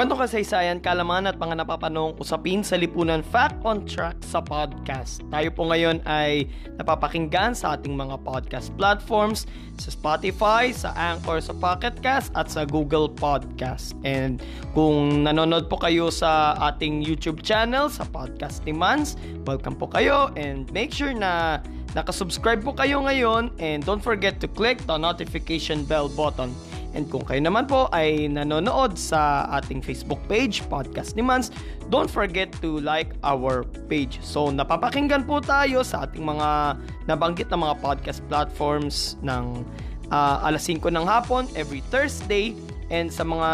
Kwento kasaysayan, kalaman at mga napapanong usapin sa lipunan Fact on Track sa podcast. Tayo po ngayon ay napapakinggan sa ating mga podcast platforms sa Spotify, sa Anchor, sa Pocket Cast at sa Google Podcast. And kung nanonood po kayo sa ating YouTube channel sa Podcast ni Mans, welcome po kayo and make sure na nakasubscribe po kayo ngayon and don't forget to click the notification bell button And kung kayo naman po ay nanonood sa ating Facebook page, Podcast ni Mans, don't forget to like our page. So, napapakinggan po tayo sa ating mga nabanggit na mga podcast platforms ng uh, alas 5 ng hapon every Thursday and sa mga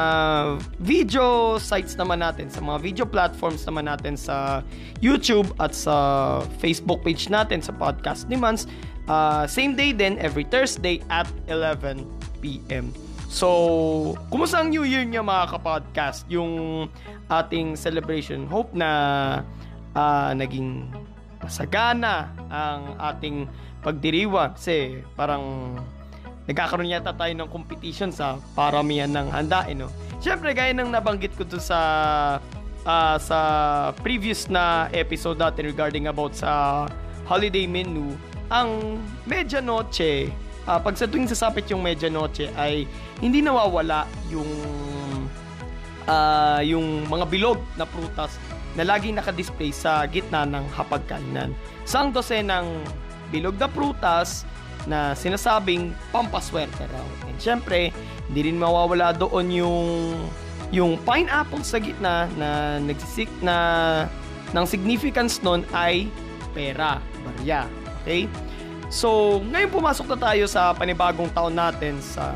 video sites naman natin, sa mga video platforms naman natin sa YouTube at sa Facebook page natin sa Podcast ni Mans, uh, same day din every Thursday at 11 p.m. So, kumusta ang New Year niya mga kapodcast? Yung ating celebration. Hope na uh, naging masagana ang ating pagdiriwang. Kasi parang nagkakaroon yata tayo ng competition sa paramihan ng handa. Eh, no? Siyempre, gaya ng nabanggit ko dun sa uh, sa previous na episode natin regarding about sa holiday menu, ang medianoche uh, pag sa tuwing sasapit yung medianoche ay hindi nawawala yung uh, yung mga bilog na prutas na laging nakadisplay sa gitna ng hapagkainan. Sang dosenang bilog na prutas na sinasabing pampaswerte raw. And syempre, hindi rin mawawala doon yung yung pineapple sa gitna na nagsisik na ng significance nun ay pera, barya. Okay? So, ngayon pumasok na tayo sa panibagong taon natin sa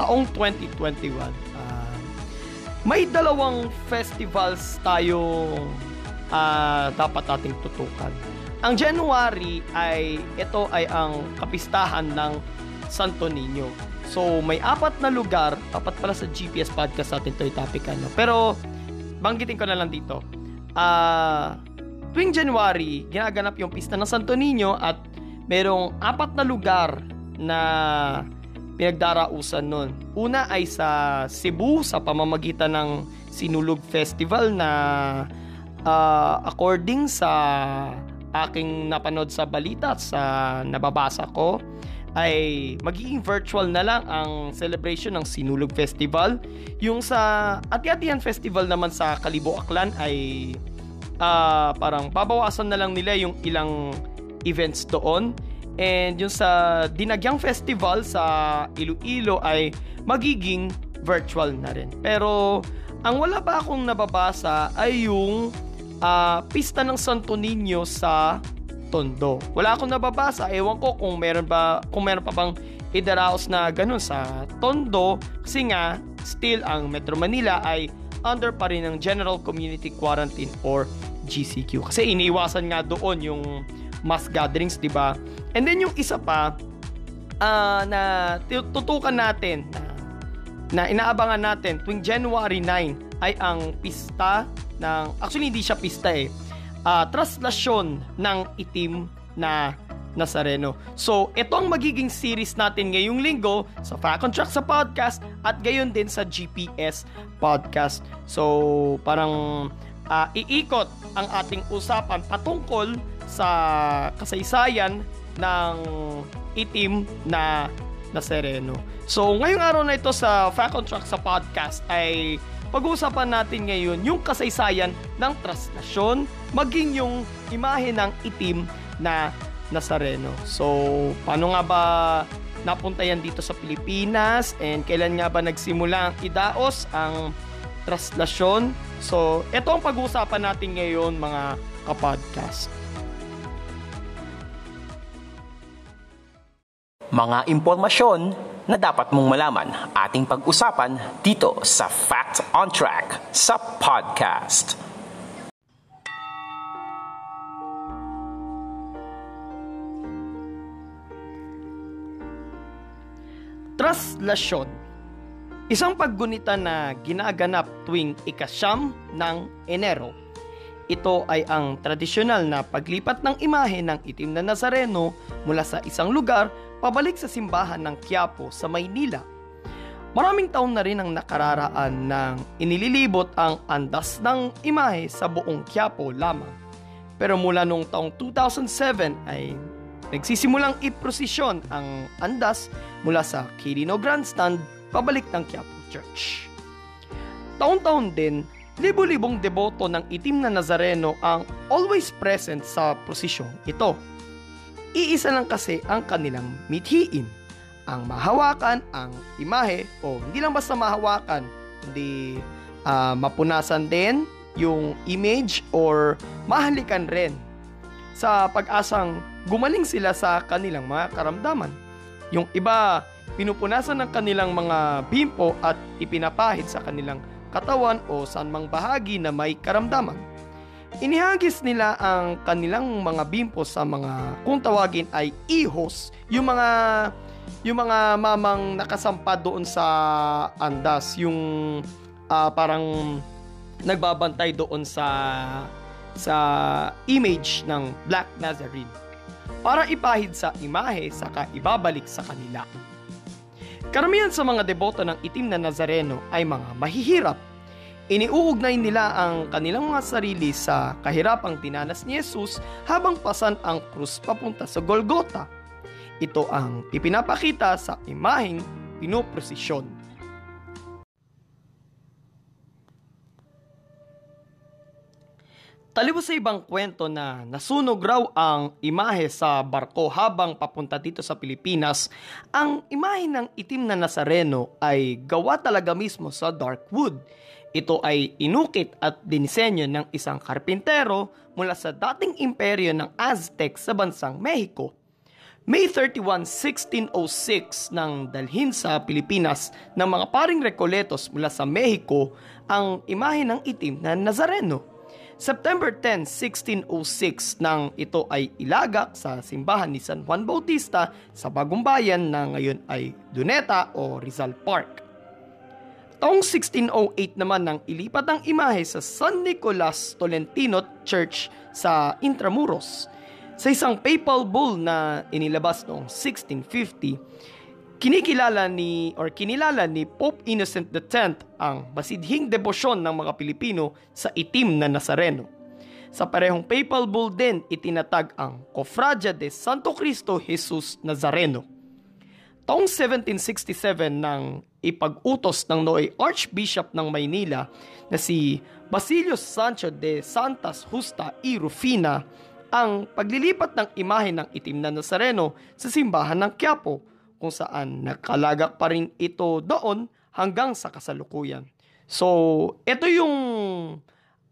taong 2021. Uh, ah, may dalawang festivals tayo uh, dapat ating tutukan. Ang January ay ito ay ang kapistahan ng Santo Niño. So, may apat na lugar, apat pala sa GPS podcast natin ito topic ano. Pero, banggitin ko na lang dito. Uh, tuwing January, ginaganap yung pista ng Santo Niño at merong apat na lugar na pinagdarausan nun. Una ay sa Cebu sa pamamagitan ng Sinulog Festival na uh, according sa aking napanood sa balita at sa nababasa ko ay magiging virtual na lang ang celebration ng Sinulog Festival. Yung sa Ati-Atian Festival naman sa Kalibo Aklan ay uh, parang babawasan na lang nila yung ilang events doon. And yung sa Dinagyang Festival sa Iloilo ay magiging virtual na rin. Pero ang wala pa akong nababasa ay yung uh, pista ng Santo Niño sa Tondo. Wala akong nababasa. Ewan ko kung meron ba kung meron pa bang idaraos na ganun sa Tondo kasi nga still ang Metro Manila ay under pa rin ng General Community Quarantine or GCQ. Kasi iniiwasan nga doon yung mass gatherings, 'di ba? And then yung isa pa uh, na tutukan natin na, na inaabangan natin tuwing January 9 ay ang pista ng actually hindi siya pista eh. Uh, traslasyon ng itim na Nazareno. So, ito ang magiging series natin ngayong linggo sa Fact on Track sa podcast at gayon din sa GPS podcast. So, parang uh, iikot ang ating usapan patungkol sa kasaysayan ng itim na na sereno. So, ngayong araw na ito sa Fact on Track sa podcast ay pag-uusapan natin ngayon yung kasaysayan ng traslasyon maging yung imahe ng itim na Nazareno. So, paano nga ba napunta yan dito sa Pilipinas and kailan nga ba nagsimula ang idaos ang traslasyon? So, ito ang pag-uusapan natin ngayon mga kapodcast. Mga impormasyon na dapat mong malaman. Ating pag-usapan dito sa Facts on Track sa podcast. Translasyon Isang paggunita na ginaganap tuwing ikasyam ng Enero. Ito ay ang tradisyonal na paglipat ng imahe ng itim na Nazareno mula sa isang lugar pabalik sa simbahan ng Quiapo sa Maynila. Maraming taon na rin ang nakararaan nang inililibot ang andas ng imahe sa buong Quiapo lamang. Pero mula noong taong 2007 ay nagsisimulang iprosesyon ang andas mula sa Quirino Grandstand pabalik ng Quiapo Church. Taon-taon din, libo-libong deboto ng itim na Nazareno ang always present sa prosesyong ito. Iisa lang kasi ang kanilang mithiin, ang mahawakan ang imahe o hindi lang basta mahawakan, hindi uh, mapunasan din yung image or mahalikan rin sa pag-asang gumaling sila sa kanilang mga karamdaman. Yung iba, pinupunasan ng kanilang mga bimpo at ipinapahid sa kanilang katawan o sanmang bahagi na may karamdaman. Inihagis nila ang kanilang mga bimpo sa mga kung tawagin ay ihos, yung mga yung mga mamang nakasampa doon sa andas, yung uh, parang nagbabantay doon sa sa image ng Black Nazarene para ipahid sa imahe saka ibabalik sa kanila. Karamihan sa mga deboto ng itim na Nazareno ay mga mahihirap. Iniuugnay nila ang kanilang mga sarili sa kahirapang tinanas ni Jesus habang pasan ang krus papunta sa Golgota. Ito ang ipinapakita sa imaheng pinoprosesyon. Talibo sa ibang kwento na nasunog raw ang imahe sa barko habang papunta dito sa Pilipinas, ang imahe ng itim na Nazareno ay gawa talaga mismo sa dark wood. Ito ay inukit at dinisenyo ng isang karpintero mula sa dating imperyo ng Aztec sa bansang Mexico. May 31, 1606 nang dalhin sa Pilipinas ng mga paring Recoletos mula sa Mexico ang imahe ng itim na Nazareno. September 10, 1606 nang ito ay ilagak sa simbahan ni San Juan Bautista sa Bagong Bayan na ngayon ay Duneta o Rizal Park. Taong 1608 naman nang ilipat ang imahe sa San Nicolas Tolentino Church sa Intramuros. Sa isang papal bull na inilabas noong 1650, Kinikilala ni or kinilala ni Pope Innocent X ang masidhing debosyon ng mga Pilipino sa itim na Nazareno. Sa parehong papal bull din itinatag ang Cofradia de Santo Cristo Jesus Nazareno. Taong 1767 nang ipag-utos ng Noy Archbishop ng Maynila na si Basilio Sancho de Santas Justa y Rufina ang paglilipat ng imahe ng itim na Nazareno sa simbahan ng Quiapo kung saan nakalagak pa rin ito doon hanggang sa kasalukuyan. So, ito yung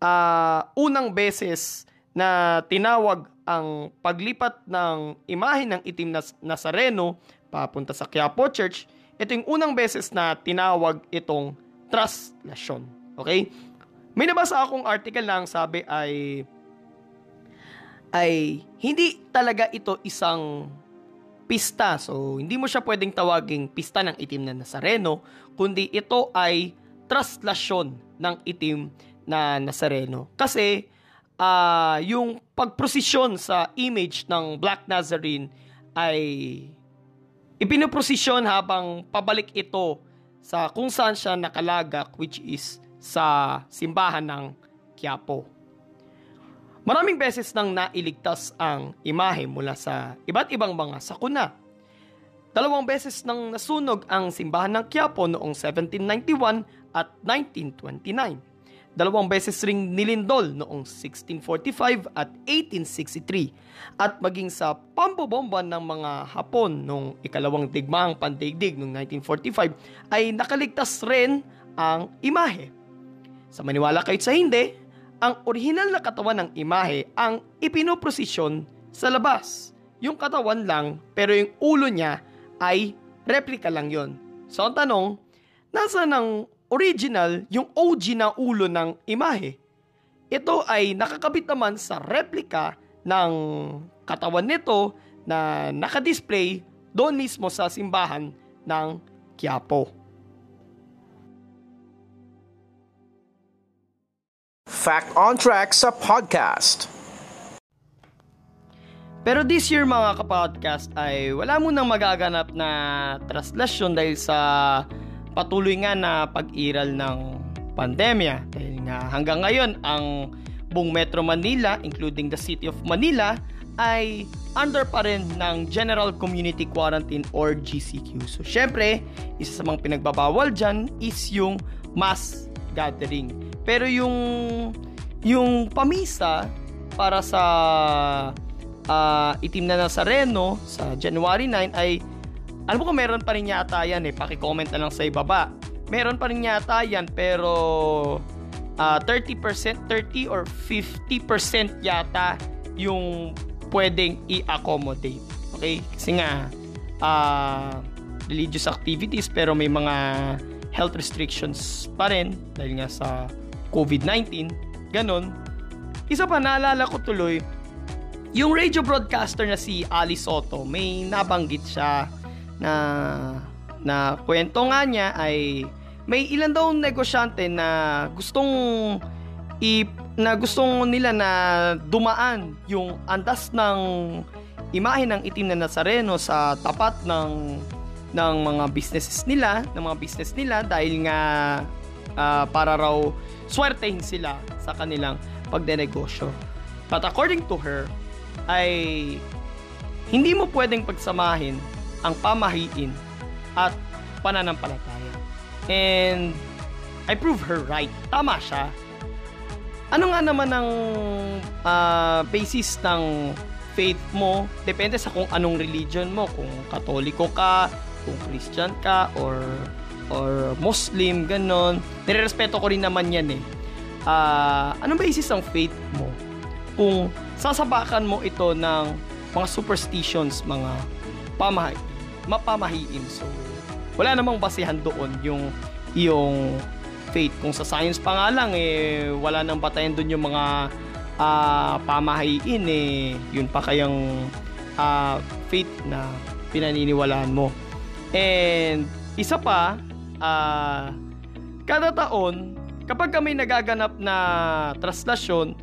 uh, unang beses na tinawag ang paglipat ng imahe ng itim na Nazareno papunta sa Quiapo Church. Ito yung unang beses na tinawag itong traslasyon. Okay? May nabasa akong article na ang sabi ay ay hindi talaga ito isang pista. So, hindi mo siya pwedeng tawaging pista ng itim na Nazareno, kundi ito ay traslasyon ng itim na Nazareno. Kasi, uh, yung pagprosesyon sa image ng Black Nazarene ay ipinoprosesyon habang pabalik ito sa kung saan siya nakalagak which is sa simbahan ng Quiapo. Maraming beses nang nailigtas ang imahe mula sa iba't ibang mga sakuna. Dalawang beses nang nasunog ang simbahan ng Quiapo noong 1791 at 1929. Dalawang beses ring nilindol noong 1645 at 1863 at maging sa pambobomba ng mga Hapon noong ikalawang digmaang pandaigdig noong 1945 ay nakaligtas rin ang imahe. Sa maniwala kayo sa hindi, ang orihinal na katawan ng imahe ang ipinoprosesyon sa labas. Yung katawan lang, pero yung ulo niya ay replica lang yon. So ang tanong, nasa ng original yung OG na ulo ng imahe? Ito ay nakakabit naman sa replica ng katawan nito na nakadisplay doon mismo sa simbahan ng Quiapo. Fact on Track sa podcast. Pero this year mga kapodcast ay wala mo nang magaganap na translasyon dahil sa patuloy nga na pag-iral ng pandemya. Dahil nga hanggang ngayon ang buong Metro Manila including the City of Manila ay under pa rin ng General Community Quarantine or GCQ. So syempre, isa sa mga pinagbabawal dyan is yung mass gathering. Pero yung yung pamisa para sa uh, itim na Nazareno sa January 9 ay alam ko meron pa rin yata yan eh. Paki-comment na lang sa ibaba. Meron pa rin yata yan pero uh, 30%, 30 or 50% yata yung pwedeng i-accommodate. Okay? Kasi nga uh, religious activities pero may mga health restrictions pa rin dahil nga sa COVID-19, ganon. Isa pa, naalala ko tuloy, yung radio broadcaster na si Ali Soto, may nabanggit siya na na kwento nga niya ay may ilan daw negosyante na gustong i na gustong nila na dumaan yung andas ng imahe ng itim na Nazareno sa tapat ng ng mga businesses nila, ng mga business nila dahil nga uh, para raw swertehin sila sa kanilang pagdenegosyo. But according to her, ay hindi mo pwedeng pagsamahin ang pamahiin at pananampalataya. And I prove her right. Tama siya. Ano nga naman ang uh, basis ng faith mo? Depende sa kung anong religion mo. Kung katoliko ka, kung Christian ka, or or Muslim, ganon. Nirerespeto ko rin naman yan eh. Uh, anong basis ng faith mo? Kung sasabakan mo ito ng mga superstitions, mga pamahay, mapamahiin. So, wala namang basihan doon yung yung faith. Kung sa science pa nga lang, eh, wala nang batayan doon yung mga uh, pamahiin, eh, yun pa kayang uh, faith na pinaniniwalaan mo. And isa pa, uh, kada taon, kapag kami nagaganap na traslasyon,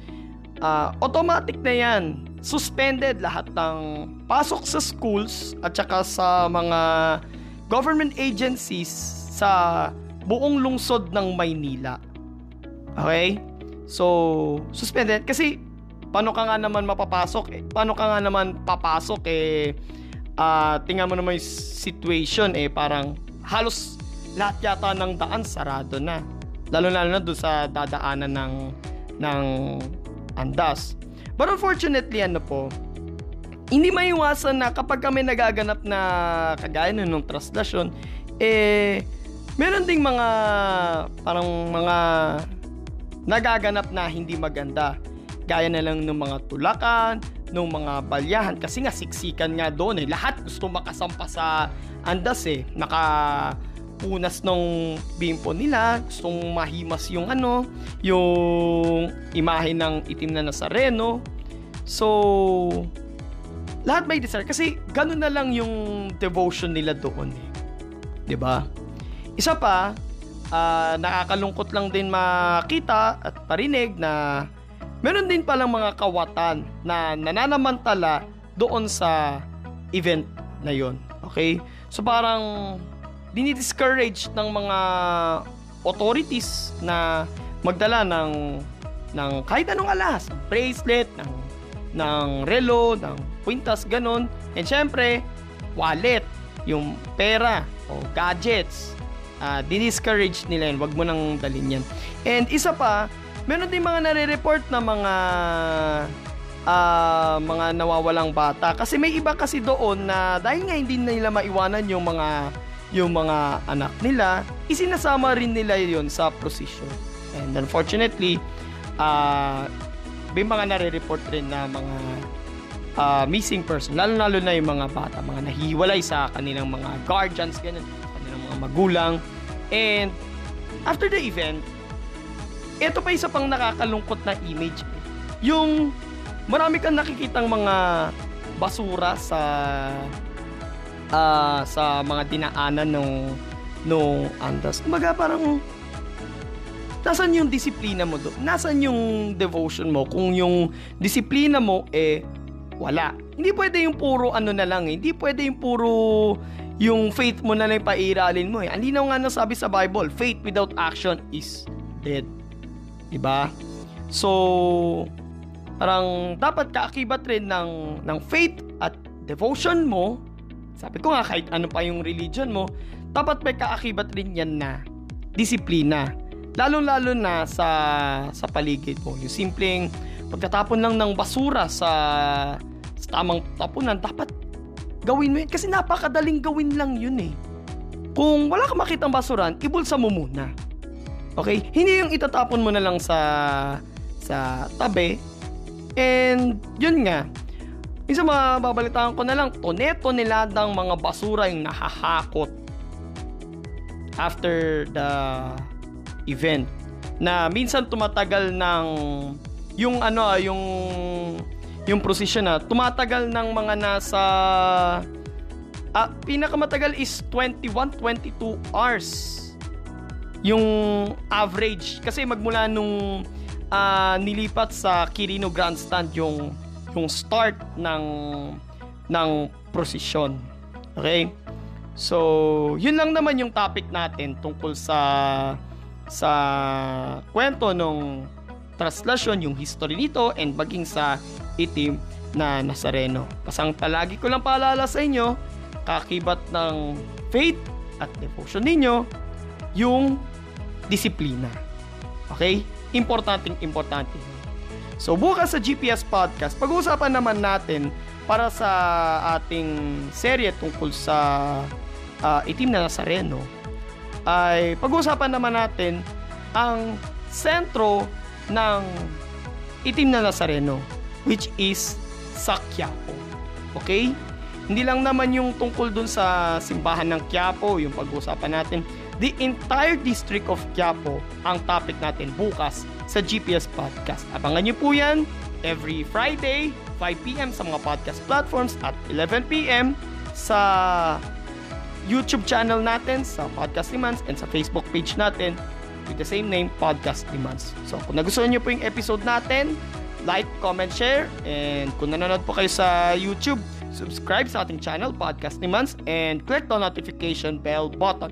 uh, automatic na yan. Suspended lahat ng pasok sa schools at saka sa mga government agencies sa buong lungsod ng Maynila. Okay? So, suspended. Kasi, paano ka nga naman mapapasok? Eh? Paano ka nga naman papasok? Eh, uh, tingnan mo naman yung situation eh, parang halos lahat yata ng daan sarado na. Lalo-lalo na doon sa dadaanan ng ng andas. But unfortunately, ano po, hindi maiwasan na kapag kami nagaganap na kagaya nung traslasyon, eh, meron ding mga parang mga nagaganap na hindi maganda. Gaya na lang ng mga tulakan, ng mga balyahan kasi nga siksikan nga doon eh. Lahat gusto makasampa sa andas eh. Naka punas ng bimpo nila, gustong mahimas yung ano, yung imahe ng itim na Nazareno. So, lahat may desire kasi ganun na lang yung devotion nila doon eh. 'Di ba? Isa pa, uh, nakakalungkot lang din makita at parinig na meron din palang mga kawatan na nananamantala doon sa event na yon. Okay? So parang dinidiscourage ng mga authorities na magdala ng ng kahit anong alas, bracelet, ng ng relo, ng kwintas, ganun. And syempre, wallet, yung pera o gadgets. Uh, diniscourage nila yun. Huwag mo nang dalhin yan. And isa pa, meron din mga nare-report na mga uh, mga nawawalang bata. Kasi may iba kasi doon na dahil nga hindi nila maiwanan yung mga yung mga anak nila, isinasama rin nila yon sa procession. And unfortunately, uh, may mga nare-report rin na mga uh, missing person, lalo-lalo na yung mga bata, mga nahihiwalay sa kanilang mga guardians, ganun, mga magulang. And after the event, ito pa isa pang nakakalungkot na image. Yung marami kang nakikitang mga basura sa uh, sa mga dinaanan ng nung andas. Kumbaga parang nasan yung disiplina mo doon? Nasan yung devotion mo? Kung yung disiplina mo eh wala. Hindi pwede yung puro ano na lang eh. Hindi pwede yung puro yung faith mo na lang pairalin mo eh. Ang linaw nga sabi sa Bible, faith without action is dead. Diba? So, parang dapat kaakibat rin ng, ng faith at devotion mo. Sabi ko nga, kahit ano pa yung religion mo, dapat may kaakibat rin yan na disiplina. Lalo-lalo na sa, sa paligid mo. Yung simpleng pagkatapon lang ng basura sa, sa tamang tapunan, dapat gawin mo yun. Kasi napakadaling gawin lang yun eh. Kung wala kang makitang basuran, ibulsa mo muna. Okay? Hindi yung itatapon mo na lang sa sa tabi. And yun nga. Minsan mababalitaan ko na lang, toneto-niladang mga basura yung nahahakot after the event na minsan tumatagal ng yung ano yung yung procession na tumatagal ng mga nasa uh, pinakamatagal is 21 22 hours yung average. Kasi magmula nung uh, nilipat sa Kirino Grandstand yung yung start ng ng procession okay? So yun lang naman yung topic natin tungkol sa sa kwento nung translasyon, yung history nito, and maging sa itim na Nazareno. Pasang palagi ko lang paalala sa inyo, kakibat ng faith at devotion ninyo, yung disiplina. Okay? Importanteng importante. So bukas sa GPS Podcast, pag-uusapan naman natin para sa ating serye tungkol sa uh, itim na Nazareno ay pag-uusapan naman natin ang sentro ng itim na Nazareno which is sa Quiapo. Okay? Hindi lang naman yung tungkol dun sa simbahan ng Quiapo, yung pag-uusapan natin. The entire district of Quiapo ang topic natin bukas sa GPS Podcast. Abangan nyo po yan every Friday, 5pm sa mga podcast platforms at 11pm sa YouTube channel natin, sa Podcast Demands, and sa Facebook page natin with the same name, Podcast Demands. So, kung nagustuhan nyo po yung episode natin, like, comment, share, and kung nanonood po kayo sa YouTube, subscribe sa ating channel, Podcast Demands, and click the notification bell button.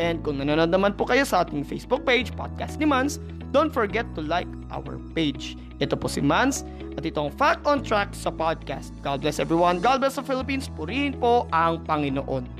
And kung nanonood naman po kayo sa ating Facebook page, Podcast Demands, don't forget to like our page. Ito po si Mans at itong Fact on Track sa podcast. God bless everyone. God bless the Philippines. Purihin po ang Panginoon.